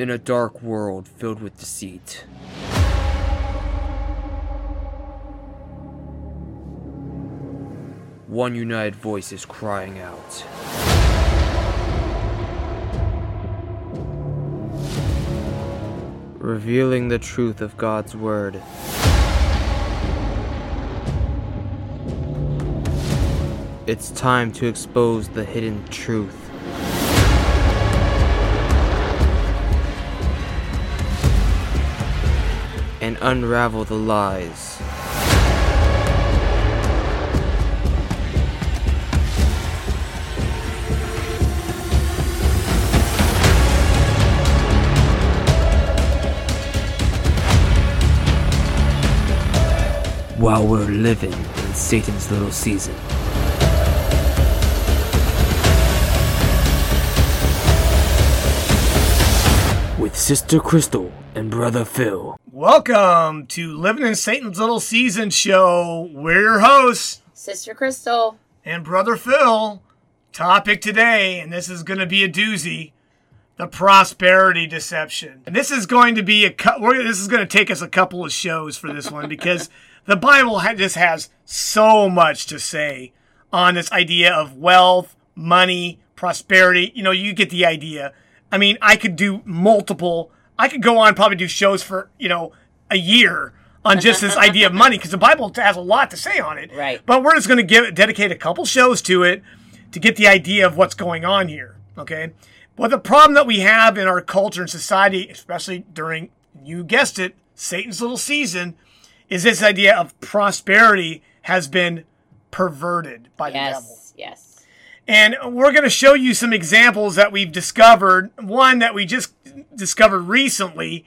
In a dark world filled with deceit. One united voice is crying out. Revealing the truth of God's Word. It's time to expose the hidden truth. And unravel the lies. While we're living in Satan's little season. with Sister Crystal and Brother Phil. Welcome to Living in Satan's Little Season show. We're your hosts, Sister Crystal and Brother Phil. Topic today, and this is going to be a doozy the prosperity deception. And this is going to be a this is going to take us a couple of shows for this one because the Bible just has so much to say on this idea of wealth, money, prosperity. You know, you get the idea. I mean, I could do multiple. I could go on probably do shows for you know a year on just this idea of money because the Bible has a lot to say on it. Right. But we're just going to give dedicate a couple shows to it to get the idea of what's going on here. Okay. Well, the problem that we have in our culture and society, especially during you guessed it, Satan's little season, is this idea of prosperity has been perverted by yes, the devil. Yes. And we're going to show you some examples that we've discovered. One that we just discovered recently.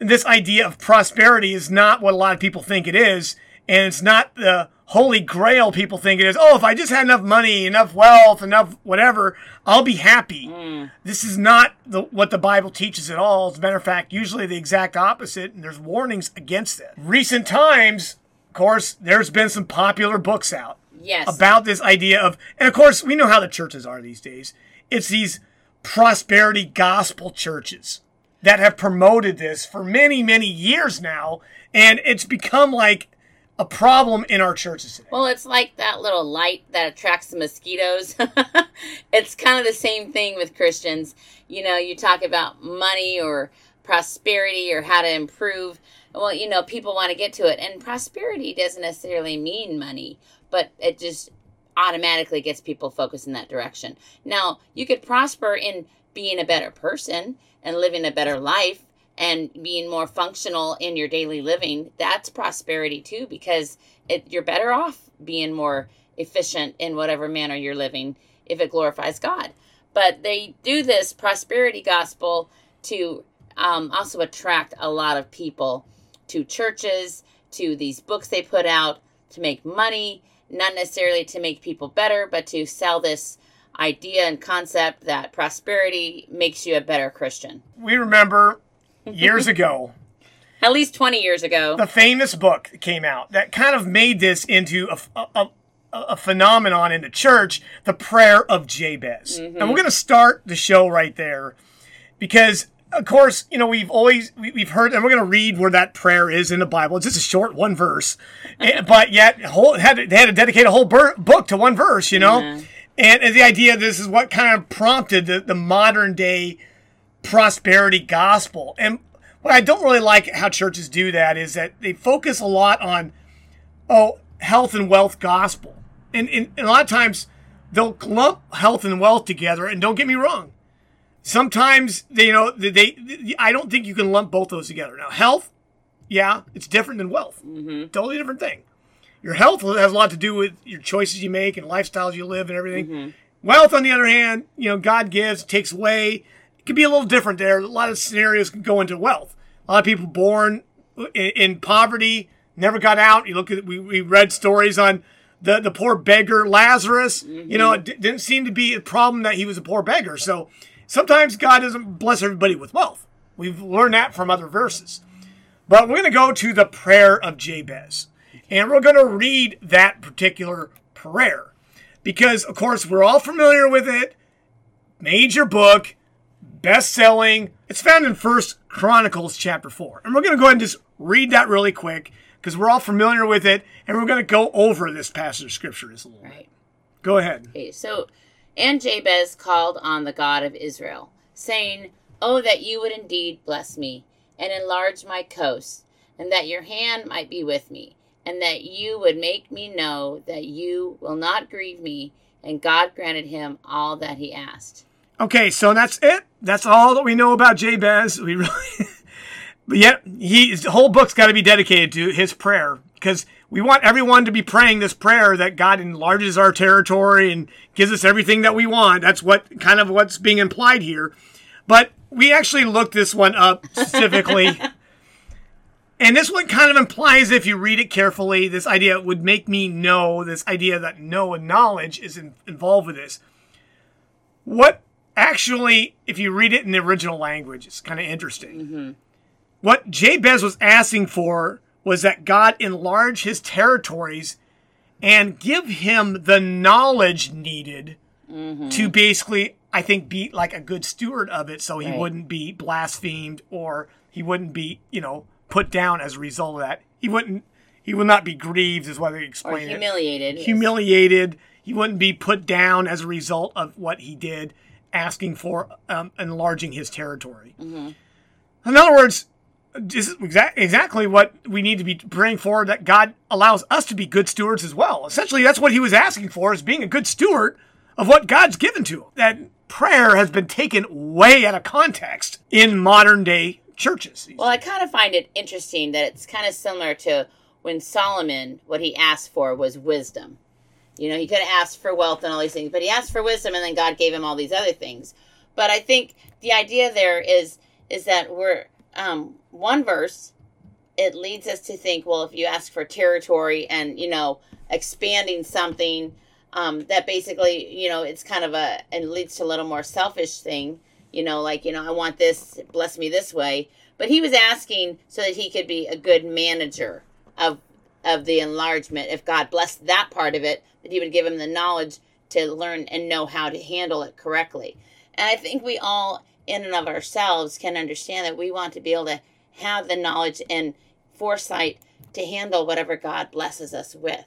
This idea of prosperity is not what a lot of people think it is. And it's not the holy grail people think it is. Oh, if I just had enough money, enough wealth, enough whatever, I'll be happy. Mm. This is not the, what the Bible teaches at all. As a matter of fact, usually the exact opposite. And there's warnings against it. Recent times, of course, there's been some popular books out Yes. about this idea of, and of course, we know how the churches are these days. It's these prosperity gospel churches that have promoted this for many, many years now, and it's become like a problem in our churches today. Well, it's like that little light that attracts the mosquitoes. it's kind of the same thing with Christians. You know, you talk about money or prosperity or how to improve. Well, you know, people want to get to it. And prosperity doesn't necessarily mean money, but it just automatically gets people focused in that direction. Now, you could prosper in being a better person and living a better life and being more functional in your daily living. That's prosperity too, because it, you're better off being more efficient in whatever manner you're living if it glorifies God. But they do this prosperity gospel to um, also attract a lot of people to churches, to these books they put out to make money, not necessarily to make people better, but to sell this idea and concept that prosperity makes you a better Christian. We remember years ago At least 20 years ago. the famous book came out that kind of made this into a, a, a, a phenomenon in the church, the prayer of Jabez. Mm-hmm. And we're going to start the show right there because, of course, you know, we've always, we, we've heard, and we're going to read where that prayer is in the Bible. It's just a short one verse, Eh, but yet whole, had to, they had to dedicate a whole bur- book to one verse, you know? Yeah. And, and the idea this is what kind of prompted the, the modern day prosperity gospel. And what I don't really like how churches do that is that they focus a lot on, oh, health and wealth gospel. And, and, and a lot of times they'll lump health and wealth together. And don't get me wrong. Sometimes they, you know, they, they I don't think you can lump both those together. Now, health, yeah, it's different than wealth. Mm-hmm. Totally different thing. Your health has a lot to do with your choices you make and lifestyles you live and everything. Mm-hmm. Wealth, on the other hand, you know, God gives, takes away. It can be a little different there. A lot of scenarios can go into wealth. A lot of people born in, in poverty never got out. You look at we, we read stories on the the poor beggar Lazarus. You know, it d- didn't seem to be a problem that he was a poor beggar. So sometimes God doesn't bless everybody with wealth. We've learned that from other verses. But we're going to go to the prayer of Jabez. And we're going to read that particular prayer. Because, of course, we're all familiar with it. Major book, best selling. It's found in First Chronicles chapter 4. And we're going to go ahead and just read that really quick because we're all familiar with it and we're going to go over this passage of scripture just a little bit. Go ahead. Okay, so and Jabez called on the God of Israel, saying, Oh, that you would indeed bless me, and enlarge my coast, and that your hand might be with me, and that you would make me know that you will not grieve me. And God granted him all that he asked. Okay, so that's it. That's all that we know about Jabez. We really, but yet he his whole book's got to be dedicated to his prayer because we want everyone to be praying this prayer that God enlarges our territory and gives us everything that we want. That's what kind of what's being implied here. But we actually looked this one up specifically. and this one kind of implies, if you read it carefully, this idea would make me know, this idea that know and knowledge is in, involved with this. What actually, if you read it in the original language, it's kind of interesting. Mm-hmm. What Jabez was asking for was that God enlarge his territories and give him the knowledge needed to basically, I think, be like a good steward of it so he Right. wouldn't be blasphemed or he wouldn't be, you know, put down as a result of that. He wouldn't, he would not be grieved, is what they Or explain it humiliated. humiliated. He wouldn't be put down as a result of what he did, asking for um, enlarging his territory. In other words, is exa- exactly what we need to be praying for that God allows us to be good stewards as well. Essentially, that's what he was asking for is being a good steward of what God's given to him. That prayer has been taken way out of context in modern day churches. Well, I kind of find it interesting that it's kind of similar to when Solomon, what he asked for was wisdom. You know, he could have asked for wealth and all these things, but he asked for wisdom and then God gave him all these other things. But I think the idea there is is that we're um, one verse it leads us to think, well, if you ask for territory and, you know, expanding something, um, that basically, you know, it's kind of a, and leads to a little more selfish thing, you know, like, you know, I want this, bless me this way. But he was asking so that he could be a good manager of, of the enlargement. If God blessed that part of it, that he would give him the knowledge to learn and know how to handle it correctly. And I think we all, in and of ourselves, can understand that we want to be able to have the knowledge and foresight to handle whatever God blesses us with.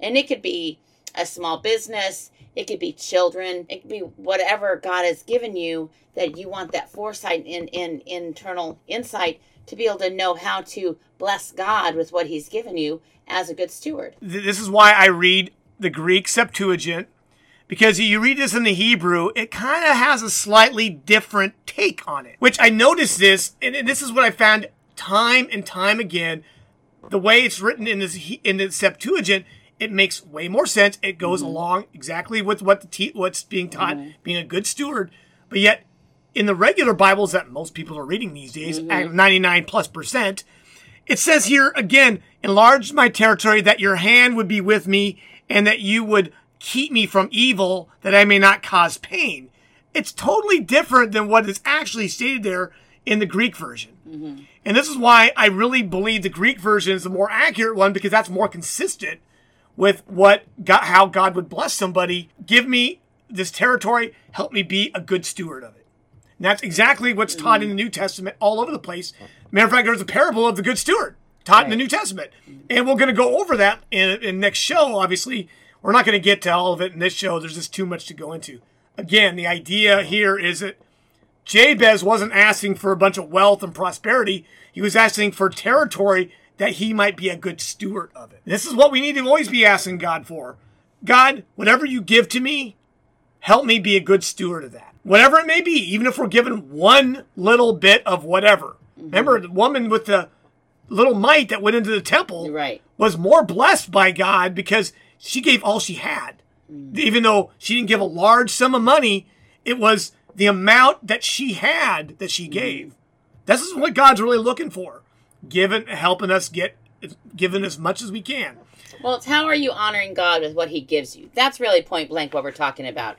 And it could be a small business, it could be children, it could be whatever God has given you that you want that foresight and, and internal insight to be able to know how to bless God with what He's given you as a good steward. This is why I read the Greek Septuagint because you read this in the Hebrew, it kind of has a slightly different take on it. Which I noticed this, and this is what I found time and time again. The way it's written in this in the Septuagint, it makes way more sense. It goes mm-hmm. along exactly with what the te- what's being taught, mm-hmm. being a good steward. But yet, in the regular Bibles that most people are reading these days, mm-hmm. at 99 plus percent, it says here again, enlarge my territory that your hand would be with me and that you would keep me from evil that I may not cause pain. It's totally different than what is actually stated there in the Greek version. Mm-hmm. And this is why I really believe the Greek version is the more accurate one because that's more consistent with what God, how God would bless somebody. Give me this territory, help me be a good steward of it. And that's exactly what's taught in the New Testament all over the place. Matter of fact, there's a parable of the good steward taught in the New Testament. And we're going to go over that in, in next show. Obviously, we're not going to get to all of it in this show. There's just too much to go into. Again, the idea here is that Jabez wasn't asking for a bunch of wealth and prosperity. He was asking for territory that he might be a good steward of it. This is what we need to always be asking God for. God, whatever you give to me, help me be a good steward of that. Whatever it may be, even if we're given one little bit of whatever. Mm-hmm. Remember, the woman with the little mite that went into the temple right. was more blessed by God because she gave all she had. Even though she didn't give a large sum of money, it was the amount that she had that she mm-hmm. gave. This is what God's really looking for. Giving, helping us get, giving as much as we can. Well, it's how are you honoring God with what He gives you? That's really point blank what we're talking about.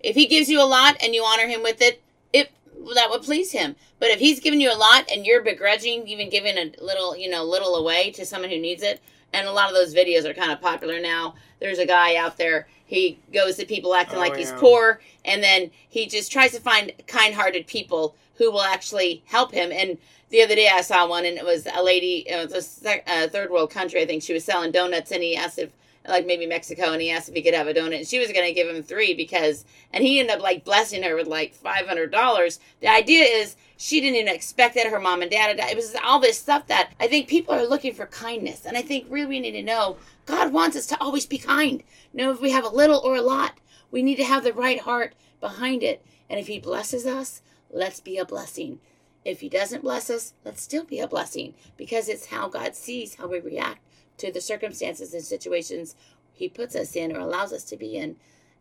If He gives you a lot and you honor Him with it, it that would please Him. But if He's given you a lot and you're begrudging, even giving a little, you know, little away to someone who needs it, and a lot of those videos are kind of popular now. There's a guy out there. He goes to people acting Oh, like he's yeah. poor, and then he just tries to find kind-hearted people who will actually help him. And the other day I saw one, and it was a lady. It was a sec- uh, third world country, I think. She was selling donuts, and he asked if, like maybe Mexico, and he asked if he could have a donut, and she was going to give him three because, and he ended up like blessing her with like five hundred dollars. The idea is she didn't even expect that her mom and dad had died. It was all this stuff that I think people are looking for kindness, and I think really we need to know God wants us to always be kind. Know if we have a little or a lot, we need to have the right heart behind it. And if He blesses us, let's be a blessing. If He doesn't bless us, let's still be a blessing because it's how God sees how we react to the circumstances and situations He puts us in or allows us to be in.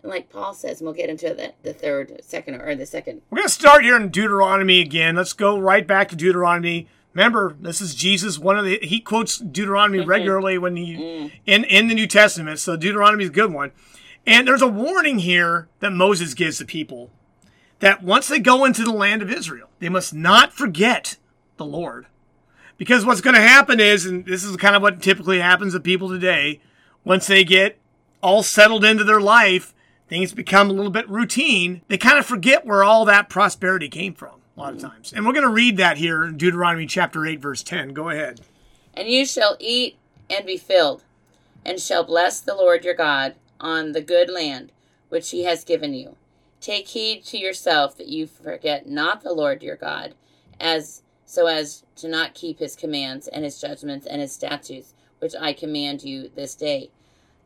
And like Paul says, and we'll get into the, the third, second, or the second. We're going to start here in Deuteronomy again. Let's go right back to Deuteronomy. Remember, this is Jesus. One of the he quotes Deuteronomy regularly when he mm. in in the New Testament. So Deuteronomy is a good one. And there's a warning here that Moses gives the people that once they go into the land of Israel, they must not forget the Lord. Because what's going to happen is, and this is kind of what typically happens to people today, once they get all settled into their life, things become a little bit routine. They kind of forget where all that prosperity came from a lot of mm-hmm. times. And we're going to read that here in Deuteronomy chapter 8, verse 10. Go ahead. And you shall eat and be filled, and shall bless the Lord your God on the good land which he has given you. Take heed to yourself that you forget not the Lord your God, as so as to not keep his commands and his judgments and his statutes, which I command you this day,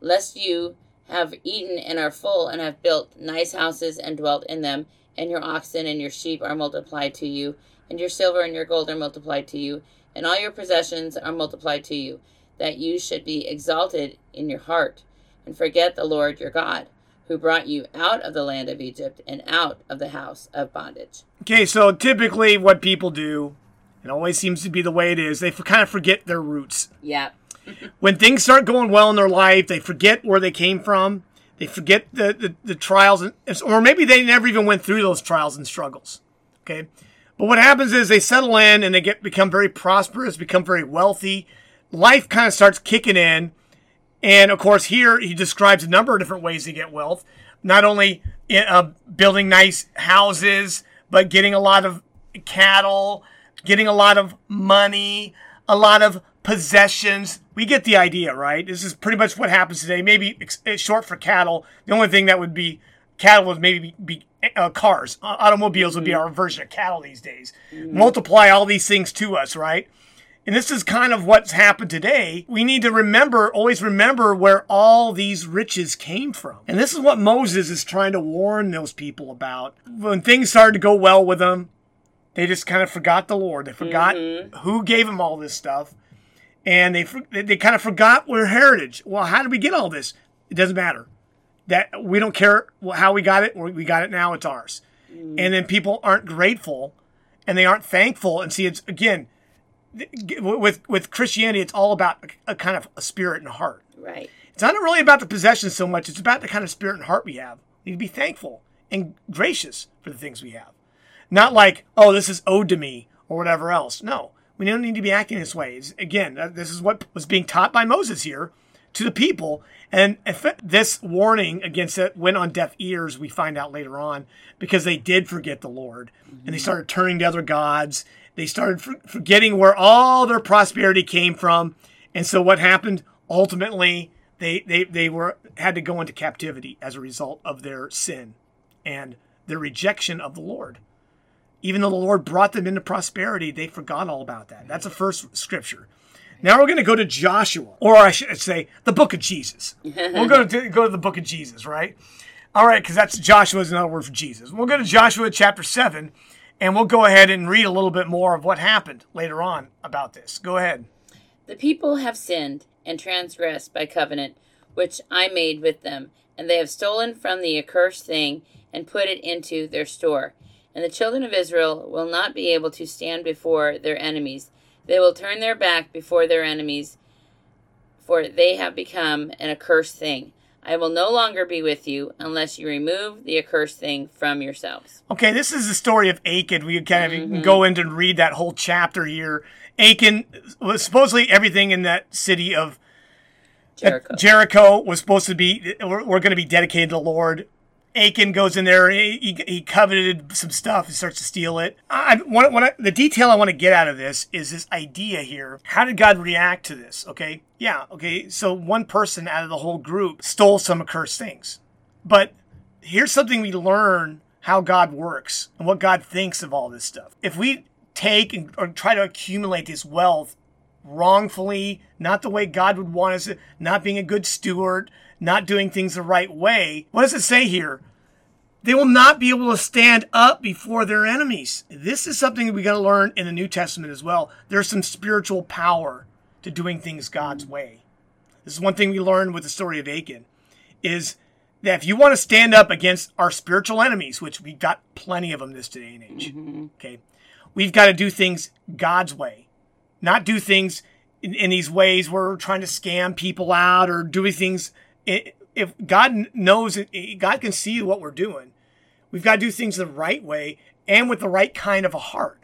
lest you have eaten and are full, and have built nice houses and dwelt in them, and your oxen and your sheep are multiplied to you, and your silver and your gold are multiplied to you, and all your possessions are multiplied to you, that you should be exalted in your heart, and forget the Lord your God, who brought you out of the land of Egypt and out of the house of bondage. Okay, so typically what people do, it always seems to be the way it is, they kind of forget their roots. Yep. when things start going well in their life, they forget where they came from. They forget the, the, the trials, and, or maybe they never even went through those trials and struggles. Okay. But what happens is they settle in and they get become very prosperous, become very wealthy. Life kind of starts kicking in. And of course, here he describes a number of different ways to get wealth. Not only uh, building nice houses, but getting a lot of cattle, getting a lot of money, a lot of possessions. We get the idea, right? This is pretty much what happens today. Maybe it's short for cattle. The only thing that would be cattle would maybe be, be uh, cars. Uh, automobiles would be our version of cattle these days. Multiply all these things to us, right? And this is kind of what's happened today. We need to remember, always remember where all these riches came from. And this is what Moses is trying to warn those people about. When things started to go well with them, they just kind of forgot the Lord. They forgot who gave them all this stuff. And they, they kind of forgot their heritage. Well, how did we get all this? It doesn't matter. That we don't care how we got it. We got it now. It's ours. And then people aren't grateful and they aren't thankful. And see, it's again, with with Christianity, it's all about a, a kind of a spirit and heart. Right. It's not really about the possessions so much. It's about the kind of spirit and heart we have. We need to be thankful and gracious for the things we have. Not like, oh, this is owed to me or whatever else. No, we don't need to be acting this way. It's, again, uh, this is what was being taught by Moses here to the people. And this warning against it went on deaf ears, we find out later on, because they did forget the Lord and they started turning to other gods. They started forgetting where all their prosperity came from. And so what happened? Ultimately, they, they, they were had to go into captivity as a result of their sin and their rejection of the Lord. Even though the Lord brought them into prosperity, they forgot all about that. That's the first scripture. Now we're going to go to Joshua, or I should say, the book of Jesus. we'll go to go to the book of Jesus, right? All right, because that's Joshua is another word for Jesus. We'll go to Joshua chapter seven, and we'll go ahead and read a little bit more of what happened later on about this. Go ahead. The people have sinned and transgressed by covenant which I made with them, and they have stolen from the accursed thing and put it into their store. And the children of Israel will not be able to stand before their enemies. They will turn their back before their enemies, for they have become an accursed thing. I will no longer be with you unless you remove the accursed thing from yourselves. Okay, this is the story of Achan. We kind of mm-hmm. go into and read that whole chapter here. Achan was supposedly everything in that city of Jericho. Jericho was supposed to be, we're, we're going to be dedicated to the Lord. Achan goes in there, he, he, coveted some stuff and starts to steal it. I, the detail I want to get out of this is this idea here. How did God react to this? Okay. Yeah. Okay. So one person out of the whole group stole some accursed things. But here's something we learn how God works and what God thinks of all this stuff. If we take and or try to accumulate this wealth wrongfully, not the way God would want us, not being a good steward, not doing things the right way. What does it say here? They will not be able to stand up before their enemies. This is something we got to learn in the New Testament as well. There's some spiritual power to doing things God's way. This is one thing we learned with the story of Achan is that if you want to stand up against our spiritual enemies, which we've got plenty of them this day and age, mm-hmm. okay, we've got to do things God's way, not do things in, in these ways where we're trying to scam people out or doing things. If God knows God can see what we're doing. We've got to do things the right way and with the right kind of a heart.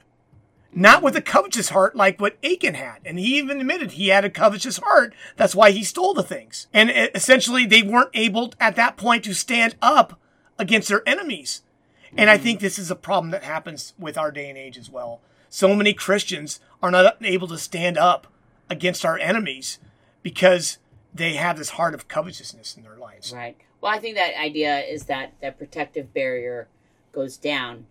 Not with a covetous heart like what Achan had. And he even admitted he had a covetous heart. That's why he stole the things. And essentially, they weren't able at that point to stand up against their enemies. And I think this is a problem that happens with our day and age as well. So many Christians are not able to stand up against our enemies because they have this heart of covetousness in their lives. Right. Well, I think that idea is that that protective barrier goes down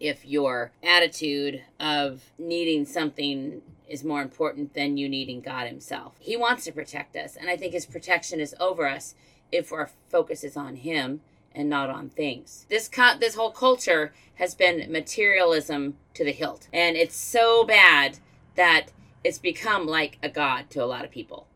if your attitude of needing something is more important than you needing God Himself. He wants to protect us, and I think His protection is over us if our focus is on Him and not on things. This co- this whole culture has been materialism to the hilt, and it's so bad that it's become like a god to a lot of people.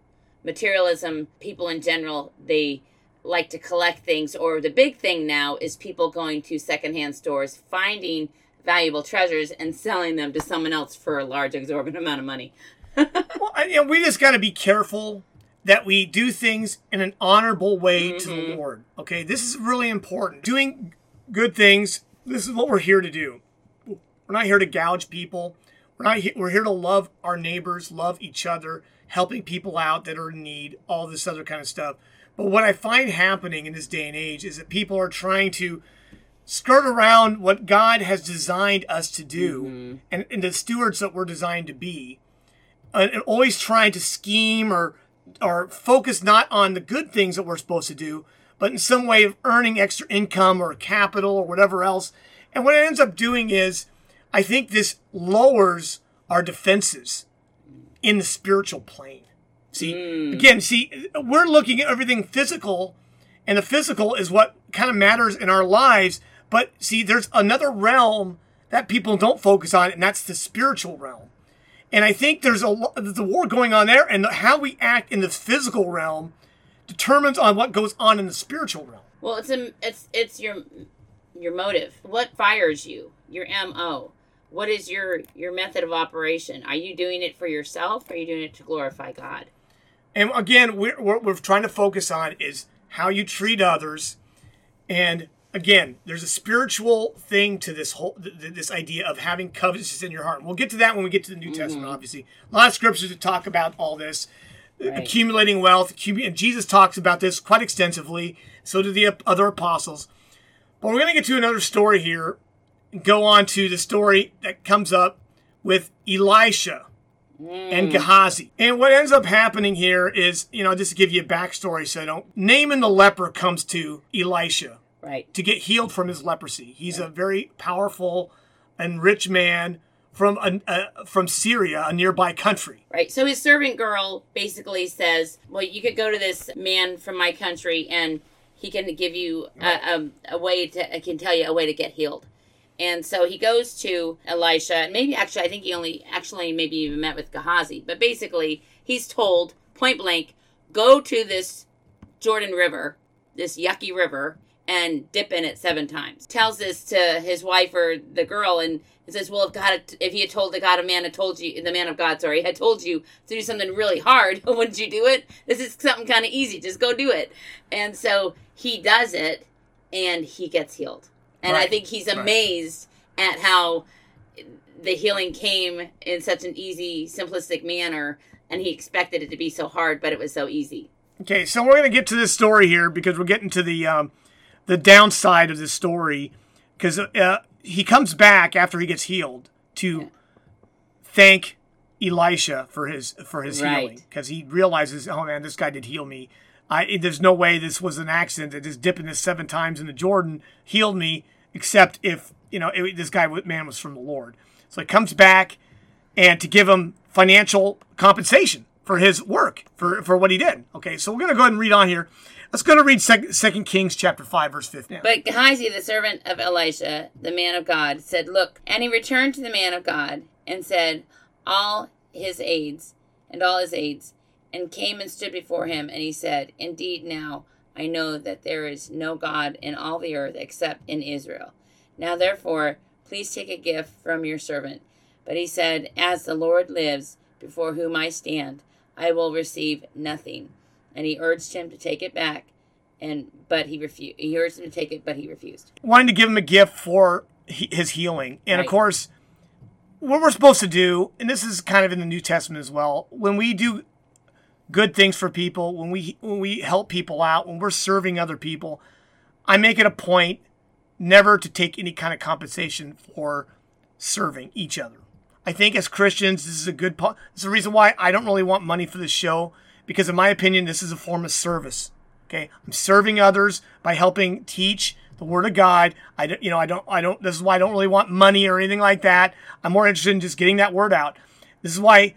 Materialism, people in general, they like to collect things, or the big thing now is people going to secondhand stores, finding valuable treasures, and selling them to someone else for a large, exorbitant amount of money. well, you know, we just got to be careful that we do things in an honorable way mm-hmm. to the Lord. Okay, this is really important. Doing good things. This is what we're here to do. We're not here to gouge people. We're not. He- we're here to love our neighbors, love each other, helping people out that are in need, all this other kind of stuff. But what I find happening in this day and age is that people are trying to skirt around what God has designed us to do mm-hmm. and, and, the stewards that we're designed to be, and, and always trying to scheme or or focus not on the good things that we're supposed to do, but in some way of earning extra income or capital or whatever else. And what it ends up doing is, I think this lowers our defenses in the spiritual plane. See, mm. again, see, we're looking at everything physical, and the physical is what kind of matters in our lives. But see, there's another realm that people don't focus on, and that's the spiritual realm. And I think there's a a war going on there, and how we act in the physical realm determines on what goes on in the spiritual realm. Well, it's a, it's it's your your motive. What fires you? Your mo. What is your your method of operation? Are you doing it for yourself? Or are you doing it to glorify God? And again, we're, what we're trying to focus on is how you treat others. And again, there's a spiritual thing to this whole this idea of having covetousness in your heart. We'll get to that when we get to the New mm-hmm. Testament. Obviously, a lot of scriptures that talk about all this, right. accumulating wealth. And Jesus talks about this quite extensively. So do the other apostles. But we're going to get to another story here. Go on to the story that comes up with Elisha mm. and Gehazi. And what ends up happening here is, you know, just to give you a backstory so I don't. Naaman the leper comes to Elisha right. to get healed from his leprosy. He's right. a very powerful and rich man from a, uh, from Syria, a nearby country. Right. So his servant girl basically says, "Well, you could go to this man from my country, and he can give you a, a, a way to. Can tell you a way to get healed." And so he goes to Elisha, and maybe actually, I think he only actually maybe even met with Gehazi, but basically, he's told point blank, go to this Jordan River, this yucky river, and dip in it seven times. Tells this to his wife or the girl, and says, "Well, if God, if he had told the God of man had told you, the man of God, sorry, had told you to do something really hard, wouldn't you do it? This is something kind of easy. Just go do it." And so he does it, and he gets healed. And right. I think he's amazed right. at how the healing came in such an easy, simplistic manner, and he expected it to be so hard, but it was so easy Okay, so we're going to get to this story here because we're getting to the um, the downside of this story because uh, he comes back after he gets healed to thank Elisha for his for his Right. healing because he realizes, oh man, this guy did heal me. I there's no way this was an accident that just dipping this seven times in the Jordan healed me, except if you know it, this guy man was from the Lord. So he comes back and to give him financial compensation for his work for for what he did. Okay, so we're gonna go ahead and read on here. Let's go to read Second, Kings chapter five verse fifteen. But Gehazi, the servant of Elisha, the man of God, said, Look. And he returned to the man of God and said, All his aides and all his aides, and came and stood before him. And he said, Indeed, now I know that there is no God in all the earth except in Israel. Now therefore, please take a gift from your servant. But he said, As the Lord lives, before whom I stand, I will receive nothing. And he urged him to take it back and but he refused. He urged him to take it, but he refused. wanting to give him a gift for his healing. And of course, what we're supposed to do, and this is kind of in the New Testament as well, when we do good things for people, when we when we help people out, when we're serving other people, I make it a point never to take any kind of compensation for serving each other. I think as Christians, this is a good part. Is the reason why I don't really want money for this show because, in my opinion, this is a form of service. Okay, I'm serving others by helping teach the Word of God. I don't, you know, I don't, I don't. This is why I don't really want money or anything like that. I'm more interested in just getting that word out. This is why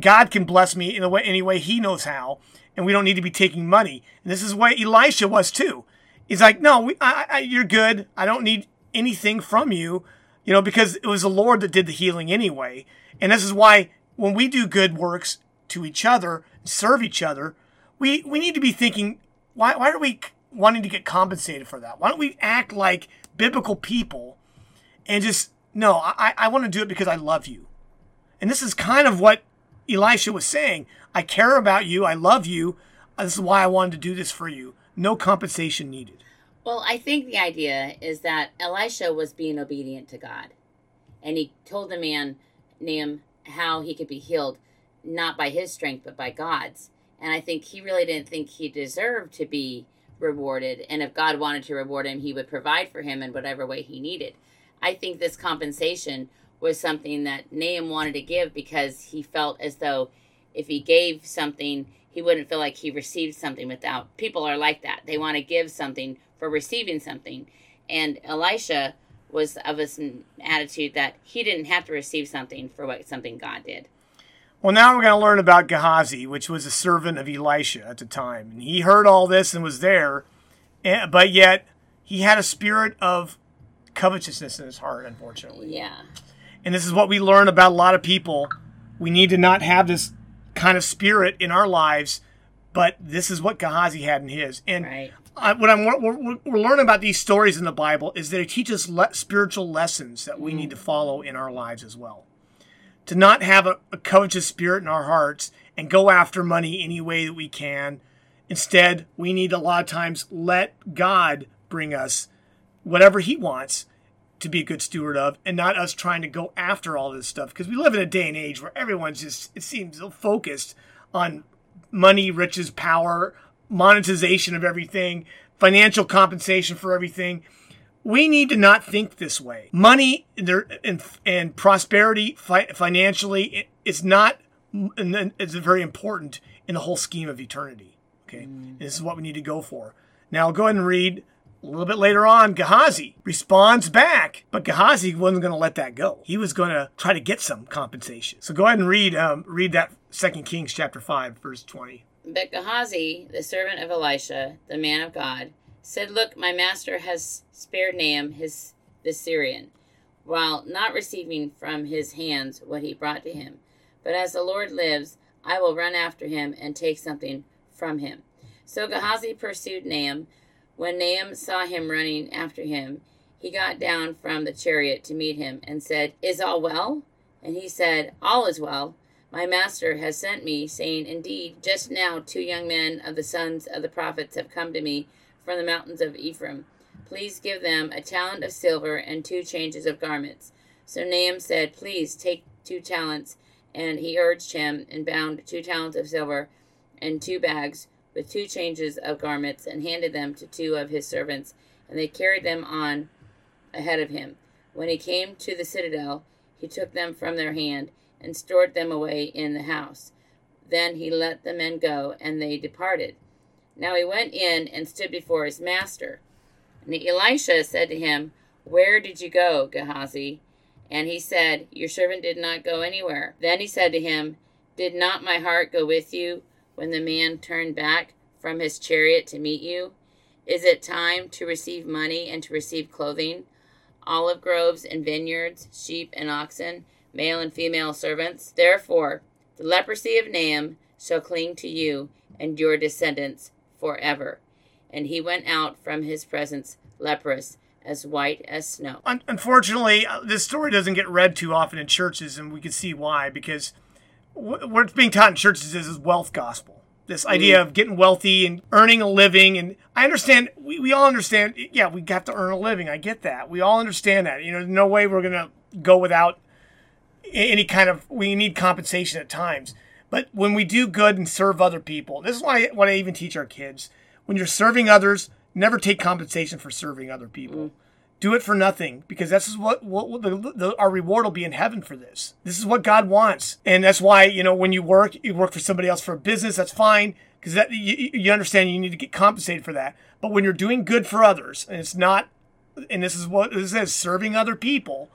God can bless me in the way, any way He knows how, and we don't need to be taking money. And this is what Elisha was too. He's like, no, we, I, I, you're good. I don't need anything from you, you know, because it was the Lord that did the healing anyway. And this is why when we do good works to each other, serve each other, we, we need to be thinking, why, why are we wanting to get compensated for that? Why don't we act like biblical people and just, no, I, I want to do it because I love you. And this is kind of what Elisha was saying. I care about you. I love you. Uh, this is why I wanted to do this for you. No compensation needed. Well, I think the idea is that Elisha was being obedient to God, and he told the man, Nahum, how he could be healed, not by his strength but by God's. And I think he really didn't think he deserved to be rewarded. And if God wanted to reward him, he would provide for him in whatever way he needed. I think this compensation was something that Nahum wanted to give because he felt as though if he gave something, he wouldn't feel like he received something without. People are like that. They want to give something for receiving something. And Elisha was of this attitude that he didn't have to receive something for what something God did. Well, now we're going to learn about Gehazi, which was a servant of Elisha at the time. And he heard all this and was there, eh, but yet he had a spirit of covetousness in his heart, unfortunately. Yeah. And this is what we learn about a lot of people. We need to not have this kind of spirit in our lives, but this is what Gehazi had in his. And Right. I, what I'm we're, we're learning about these stories in the Bible is they teach us le- spiritual lessons that we need to follow in our lives as well. To not have a, a covetous spirit in our hearts and go after money any way that we can. Instead, we need a lot of times let God bring us whatever He wants to be a good steward of, and not us trying to go after all this stuff. Because we live in a day and age where everyone's just it seems so focused on money, riches, power, monetization of everything, financial compensation for everything. We need to not think this way. Money there and, and prosperity fi- financially is not and it's very important in the whole scheme of eternity. Okay, mm. this is what we need to go for. Now, go ahead and read a little bit later on. Gehazi responds back, but Gehazi wasn't going to let that go. He was going to try to get some compensation. So go ahead and read um, read that Second Kings chapter five, verse twenty. But Gehazi, the servant of Elisha, the man of God, said, Look, my master has spared Nahum, his the Syrian, while not receiving from his hands what he brought to him. But as the Lord lives, I will run after him and take something from him. So Gehazi pursued Nahum. When Nahum saw him running after him, he got down from the chariot to meet him and said, Is all well? And he said, All is well. My master has sent me, saying, Indeed, just now two young men of the sons of the prophets have come to me from the mountains of Ephraim. Please give them a talent of silver and two changes of garments. So Nahum said, Please take two talents. And he urged him and bound two talents of silver and two bags with two changes of garments and handed them to two of his servants, and they carried them on ahead of him. When he came to the citadel, he took them from their hand and stored them away in the house. Then he let the men go, and they departed. Now he went in and stood before his master. And Elisha said to him, Where did you go, Gehazi? And he said, Your servant did not go anywhere. Then he said to him, Did not my heart go with you when the man turned back from his chariot to meet you? Is it time to receive money and to receive clothing, olive groves and vineyards, sheep and oxen, male and female servants? Therefore, the leprosy of Naaman shall cling to you and your descendants forever. And he went out from his presence leprous, as white as snow. Unfortunately, uh, this story doesn't get read too often in churches, and we can see why. Because wh- what's being taught in churches is, is wealth gospel. This idea mm-hmm. of getting wealthy and earning a living. And I understand, we, we all understand, yeah, we got to earn a living. I get that. We all understand that. You know, there's no way we're going to go without any kind of, we need compensation at times. But when we do good and serve other people, this is why what I even teach our kids. When you're serving others, never take compensation for serving other people. Mm. Do it for nothing because this is what, what, the, the, our reward will be in heaven for this. This is what God wants, and that's why you know when you work, you work for somebody else for a business. That's fine because that you, you understand you need to get compensated for that. But when you're doing good for others, and it's not, and this is what this is serving other people.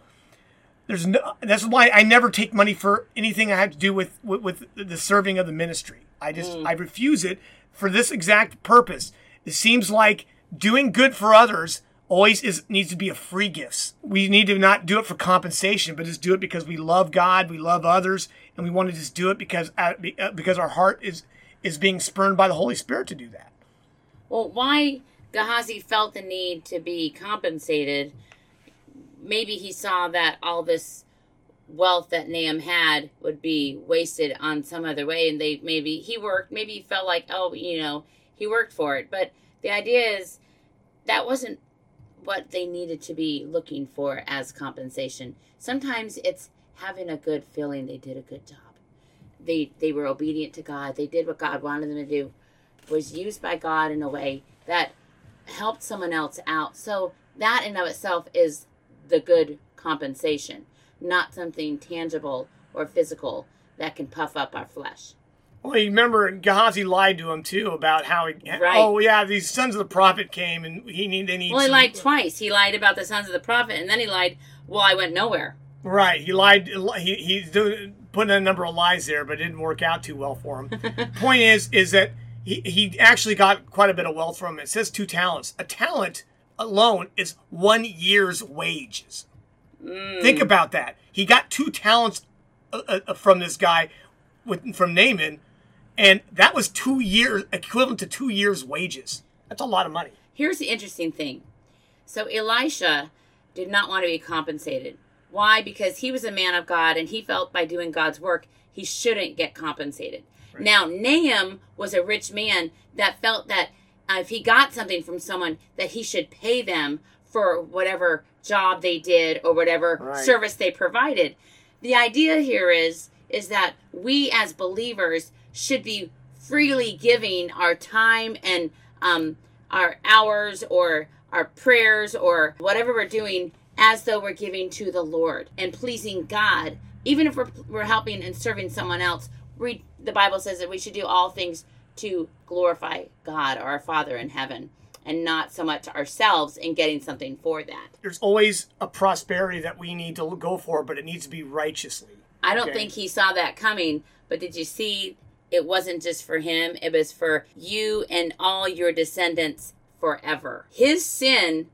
There's no. That's why I never take money for anything I have to do with with, with the serving of the ministry. I just mm. I refuse it for this exact purpose. It seems like doing good for others always is needs to be a free gifts. We need to not do it for compensation, but just do it because we love God, we love others, and we want to just do it because uh, uh, because our heart is is being spurned by the Holy Spirit to do that. Well, why Gehazi felt the need to be compensated, maybe he saw that all this wealth that Nahum had would be wasted on some other way, and they maybe he worked, maybe he felt like, oh, you know, he worked for it. But the idea is that wasn't what they needed to be looking for as compensation. Sometimes it's having a good feeling they did a good job. They they were obedient to God. They did what God wanted them to do. Was used by God in a way that helped someone else out. So that in of itself is the good compensation, not something tangible or physical that can puff up our flesh. Well, you remember Gehazi lied to him too about how he. Right. Oh yeah, these sons of the prophet came and he need they need. Well, he some- lied twice. He lied about the sons of the prophet, and then he lied, well, I went nowhere. Right, he lied. He he's doing putting a number of lies there, but it didn't work out too well for him. Point is, is that he he actually got quite a bit of wealth from it. It says two talents. A talent alone is one year's wages. Think about that. He got two talents uh, uh, from this guy with from Naaman, and that was two years equivalent to two years' wages. That's a lot of money. Here's the interesting thing. So Elisha did not want to be compensated. Why? Because he was a man of God and he felt by doing God's work he shouldn't get compensated. Now Nahum was a rich man that felt that uh, if he got something from someone that he should pay them for whatever job they did or whatever Right. service they provided. The idea here is is that we as believers should be freely giving our time and um, our hours or our prayers or whatever we're doing as though we're giving to the Lord and pleasing God. Even if we're, we're helping and serving someone else, we, the Bible says that we should do all things to glorify God, our Father in heaven, and not so much ourselves in getting something for that. There's always a prosperity that we need to go for, but it needs to be righteously. I don't Okay. think he saw that coming, but did you see it wasn't just for him, it was for you and all your descendants forever. His sin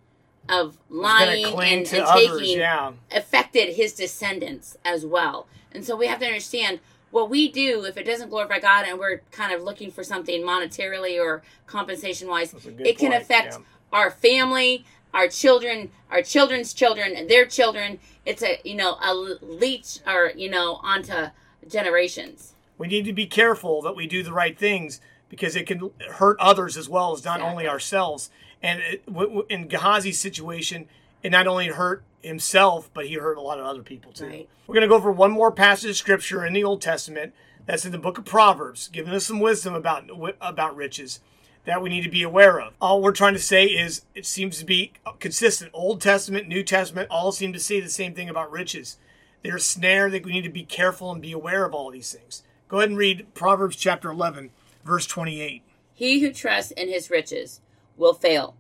of lying and, and others, taking yeah. affected his descendants as well. And so we have to understand what we do if it doesn't glorify God and we're kind of looking for something monetarily or compensation wise, it can point, affect yeah. our family, our children, our children's children, their children. It's a you know a leech or you know onto generations. We need to be careful that we do the right things because it can hurt others as well as not only ourselves. And it, w- w- in Gehazi's situation, it not only hurt himself, but he hurt a lot of other people too. Right. We're going to go over one more passage of scripture in the Old Testament That's in the book of Proverbs, giving us some wisdom about about riches that we need to be aware of. All we're trying to say is it seems to be consistent. Old Testament, New Testament, all seem to say the same thing about riches. They're a snare that we need to be careful and be aware of all these things. Go ahead and read Proverbs chapter 11, verse 28. He who trusts in his riches will fail,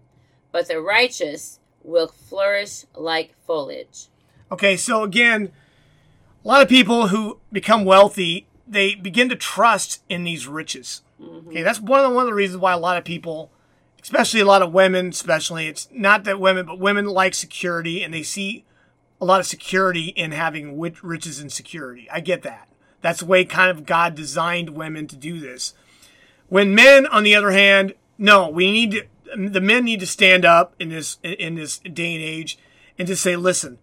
but the righteous will flourish like foliage. Okay, so again, a lot of people who become wealthy, they begin to trust in these riches. Mm-hmm. Okay, that's one of the, one of the reasons why a lot of people, especially a lot of women, especially it's not that women, but women like security and they see a lot of security in having riches and security. I get that. That's the way kind of God designed women to do this. When men, on the other hand, no, we need to, the men need to stand up in this in this day and age and to say, listen,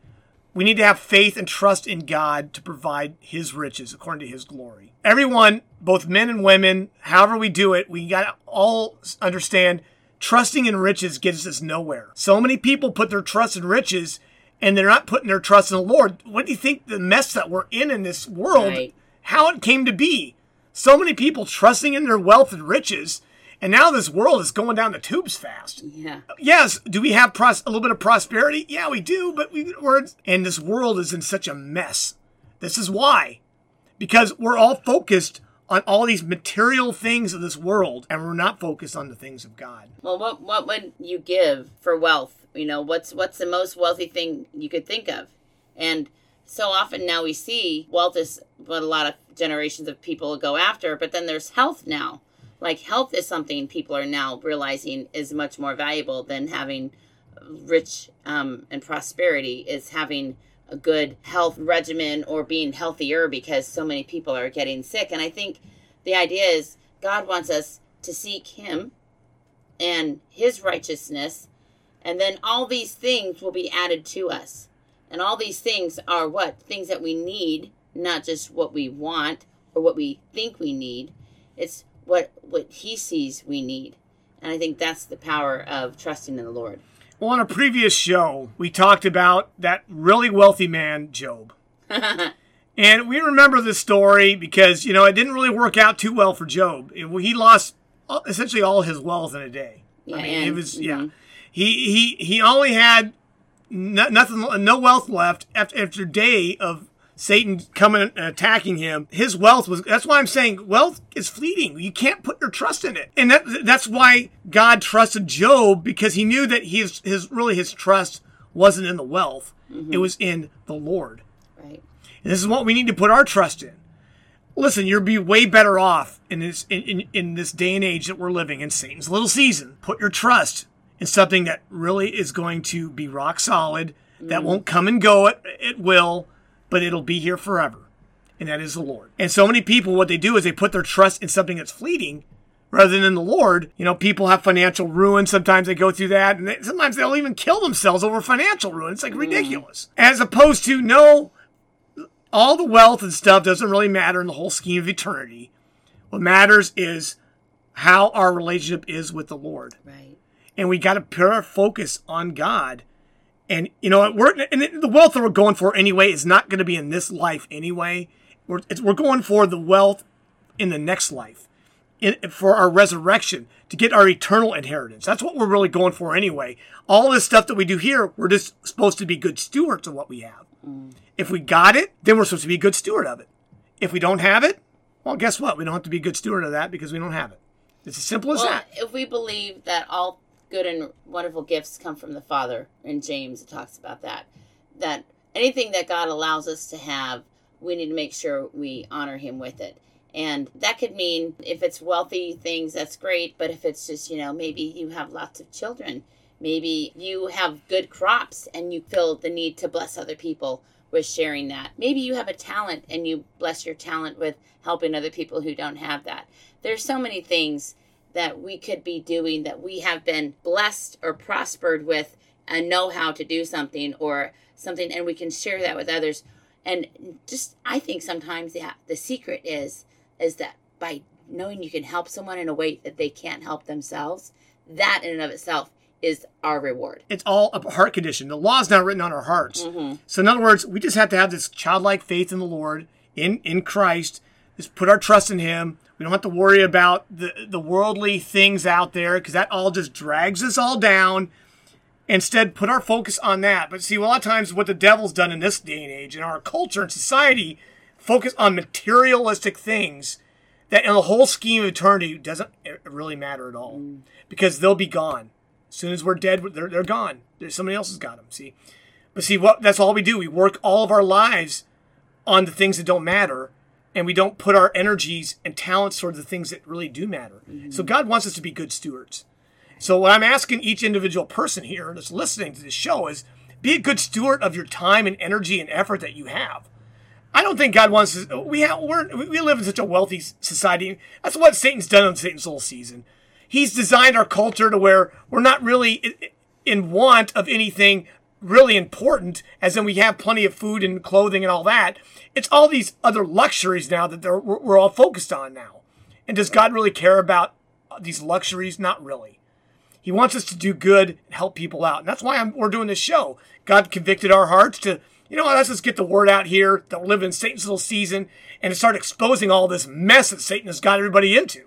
we need to have faith and trust in God to provide his riches according to his glory. Everyone, both men and women, however we do it, we got to all understand trusting in riches gets us nowhere. So many people put their trust in riches and they're not putting their trust in the Lord. What do you think the mess that we're in in this world, right. How it came to be? So many people trusting in their wealth and riches and now this world is going down the tubes fast. Yeah. Yes. Do we have pros- a little bit of prosperity? Yeah, we do. But we, we're and this world is in such a mess. This is why, because we're all focused on all these material things of this world, and we're not focused on the things of God. Well, what what would you give for wealth? You know, what's what's the most wealthy thing you could think of? And so often now we see wealth is what a lot of generations of people go after, but then there's health now. Like health is something people are now realizing is much more valuable than having rich um, and prosperity is having a good health regimen or being healthier because so many people are getting sick. And i think the idea is god wants us to seek him and his righteousness and then all these things will be added to us and all these things are what things that we need not just what we want or what we think we need it's what what he sees we need. And I think that's the power of trusting in the Lord. Well, on a previous show, we talked about that really wealthy man, Job. and we remember this story because, you know, it didn't really work out too well for Job. He lost essentially all his wealth in a day. Yeah, I mean, and, it was, mm-hmm. yeah. He, he, he only had no, nothing, no wealth left after, after day of Satan coming and attacking him, his wealth was. That's why I'm saying wealth is fleeting. You can't put your trust in it, and that that's why God trusted Job because he knew that his his really his trust wasn't in the wealth; mm-hmm. it was in the Lord. Right. And this is what we need to put our trust in. Listen, you'll be way better off in this in, in, in this day and age that we're living in Satan's little season. Put your trust in something that really is going to be rock solid, mm-hmm. that won't come and go at, at will but it'll be here forever. And that is the Lord. And so many people, what they do is they put their trust in something that's fleeting rather than in the Lord. You know, people have financial ruin. Sometimes they go through that. And they, sometimes they'll even kill themselves over financial ruin. It's like ridiculous. Mm. As opposed to, no, all the wealth and stuff doesn't really matter in the whole scheme of eternity. What matters is how our relationship is with the Lord. Right. And we got to put our focus on God and you know we're and the wealth that we're going for anyway is not going to be in this life anyway. We're we're going for the wealth in the next life, in, for our resurrection to get our eternal inheritance. That's what we're really going for anyway. All this stuff that we do here, we're just supposed to be good stewards of what we have. Mm. If we got it, then we're supposed to be a good steward of it. If we don't have it, well, guess what? We don't have to be a good steward of that because we don't have it. It's as simple as well, that. If we believe that all good and wonderful gifts come from the Father. And James, talks about that. That anything that God allows us to have, we need to make sure we honor Him with it. And that could mean if it's wealthy things, that's great. But if it's just, you know, maybe you have lots of children, maybe you have good crops and you feel the need to bless other people with sharing that. Maybe you have a talent and you bless your talent with helping other people who don't have that. There's so many things that we could be doing that we have been blessed or prospered with and know how to do something or something and we can share that with others. And just i think sometimes the, the secret is is that by knowing you can help someone in a way that they can't help themselves that in and of itself is our reward. It's all a heart condition. The law is not written on our hearts. Mm-hmm. so in other words we just have to have this childlike faith in the lord in in christ Just put our trust in Him. We don't have to worry about the, the worldly things out there because that all just drags us all down. Instead, put our focus on that. But see, a lot of times what the devil's done in this day and age, in our culture and society, focus on materialistic things that in the whole scheme of eternity doesn't eh, really matter at all mm. because they'll be gone. As soon as we're dead, they're, they're gone. There's somebody else has got them. See, but see what that's all we do. We work all of our lives on the things that don't matter, and we don't put our energies and talents towards the things that really do matter. Mm-hmm. So God wants us to be good stewards. So what I'm asking each individual person here that's listening to this show is be a good steward of your time and energy and effort that you have. I don't think God wants us. We have, we're, we live in such a wealthy society. That's what Satan's done on Satan's whole season. He's designed our culture to where we're not really in want of anything really important, as in we have plenty of food and clothing and all that. It's all these other luxuries now that we're all focused on now. And does God really care about these luxuries? Not really. He wants us to do good and help people out. And that's why I'm, we're doing this show. God convicted our hearts to you know, let's just get the word out here that we're living in Satan's little season and to start exposing all this mess that Satan has got everybody into.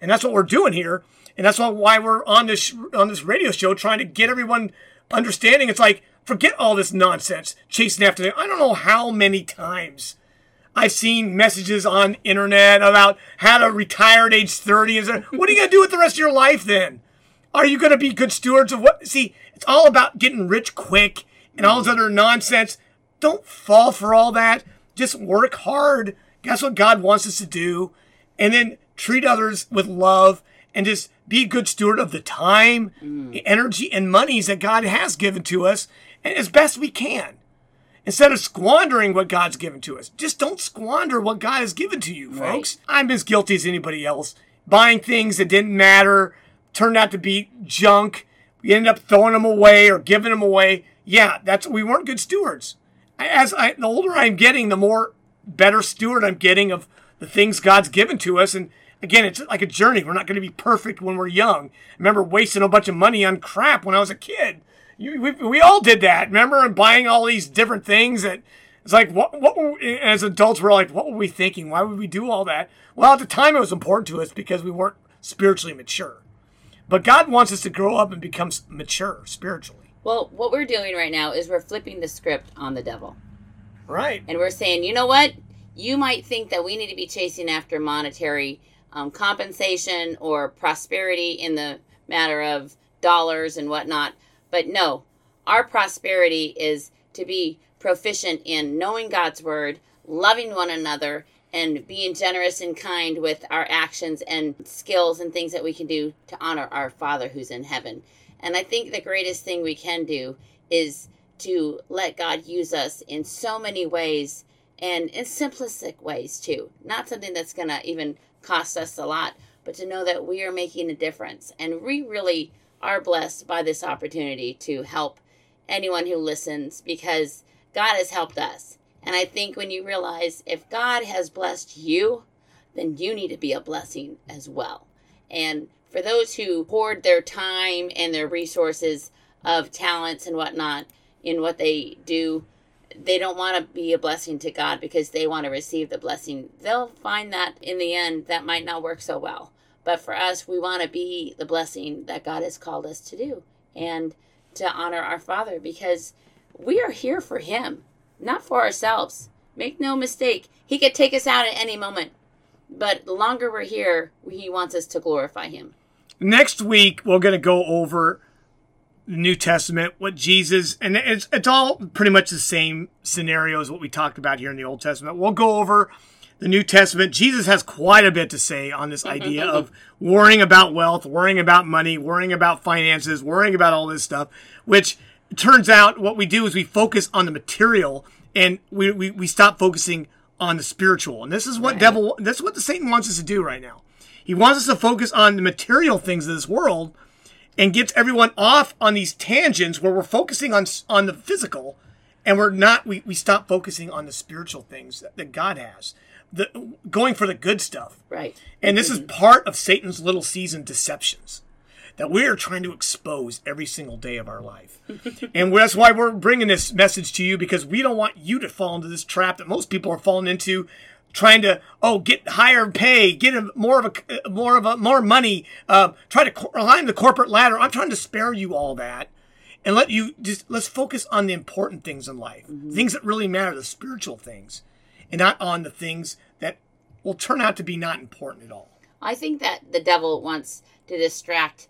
And that's what we're doing here. And that's why we're on this on this radio show trying to get everyone understanding. It's like forget all this nonsense chasing after them. I don't know how many times I've seen messages on internet about how to retire at age 30 and say, what are you going to do with the rest of your life then? Are you going to be good stewards of what? See, it's all about getting rich quick and all this other nonsense. Don't fall for all that. Just work hard. That's what God wants us to do. And then treat others with love and just be a good steward of the time, mm. the energy, and monies that God has given to us as best we can. Instead of squandering what God's given to us, just don't squander what God has given to you, folks. Right. I'm as guilty as anybody else. Buying things that didn't matter, turned out to be junk. We ended up throwing them away or giving them away. Yeah, that's we weren't good stewards as I, the older I'm getting, the more better steward I'm getting of the things God's given to us. And again, it's like a journey. We're not going to be perfect when we're young. I remember wasting a bunch of money on crap when I was a kid. You, we, we all did that. Remember, and buying all these different things that it's like, what, what were, as adults, we're like, what were we thinking? Why would we do all that? Well, at the time, it was important to us because we weren't spiritually mature. But God wants us to grow up and become mature spiritually. Well, what we're doing right now is we're flipping the script on the devil. Right. And we're saying, you know what? You might think that we need to be chasing after monetary um, compensation or prosperity in the matter of dollars and whatnot. But no, our prosperity is to be proficient in knowing God's word, loving one another, and being generous and kind with our actions and skills and things that we can do to honor our Father who's in heaven. And I think the greatest thing we can do is to let God use us in so many ways and in simplistic ways too. Not something that's going to even cost us a lot, but to know that we are making a difference. And we really are blessed by this opportunity to help anyone who listens because God has helped us. And I think when you realize if God has blessed you, then you need to be a blessing as well. And for those who hoard their time and their resources of talents and whatnot in what they do, they don't want to be a blessing to God because they want to receive the blessing. They'll find that in the end that might not work so well. But for us, we want to be the blessing that God has called us to do and to honor our Father because we are here for Him, not for ourselves. Make no mistake, He could take us out at any moment. But the longer we're here, He wants us to glorify Him. Next week, we're going to go over the New Testament, what Jesus, and it's, it's all pretty much the same scenario as what we talked about here in the Old Testament. We'll go over the New Testament. Jesus has quite a bit to say on this mm-hmm, idea of mm-hmm. worrying about wealth, worrying about money, worrying about finances, worrying about all this stuff, which turns out what we do is we focus on the material and we, we, we stop focusing on the spiritual. And this is what right. devil, that's what the Satan wants us to do right now. He wants us to focus on the material things of this world and gets everyone off on these tangents where we're focusing on on the physical and we're not we, we stop focusing on the spiritual things that, that God has. The going for the good stuff. Right. And this mm-hmm. is part of Satan's little season deceptions that we are trying to expose every single day of our life. and that's why we're bringing this message to you because we don't want you to fall into this trap that most people are falling into trying to oh get higher pay, get a, more of a more of a more money, uh, try to climb the corporate ladder. I'm trying to spare you all that and let you just let's focus on the important things in life, mm-hmm. things that really matter, the spiritual things, and not on the things that will turn out to be not important at all. I think that the devil wants to distract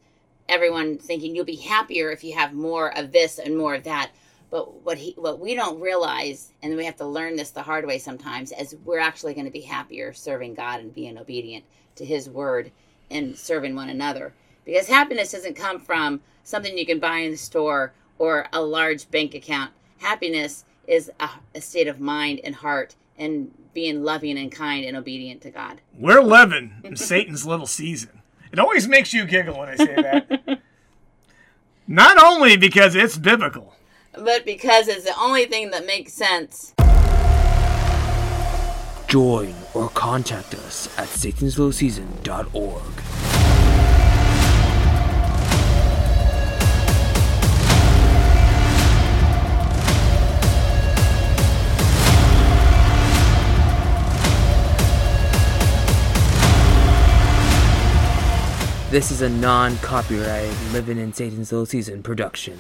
everyone thinking you'll be happier if you have more of this and more of that. But what he what we don't realize, and we have to learn this the hard way sometimes, is we're actually going to be happier serving God and being obedient to His word and serving one another. Because happiness doesn't come from something you can buy in the store or a large bank account. Happiness is a, a state of mind and heart and being loving and kind and obedient to God. We're living in Satan's little season. It always makes you giggle when I say that. Not only because it's biblical, but because it's the only thing that makes sense. Join or contact us at satanslittleseason.org. This is a non copyright Living in Satan's Little Season production.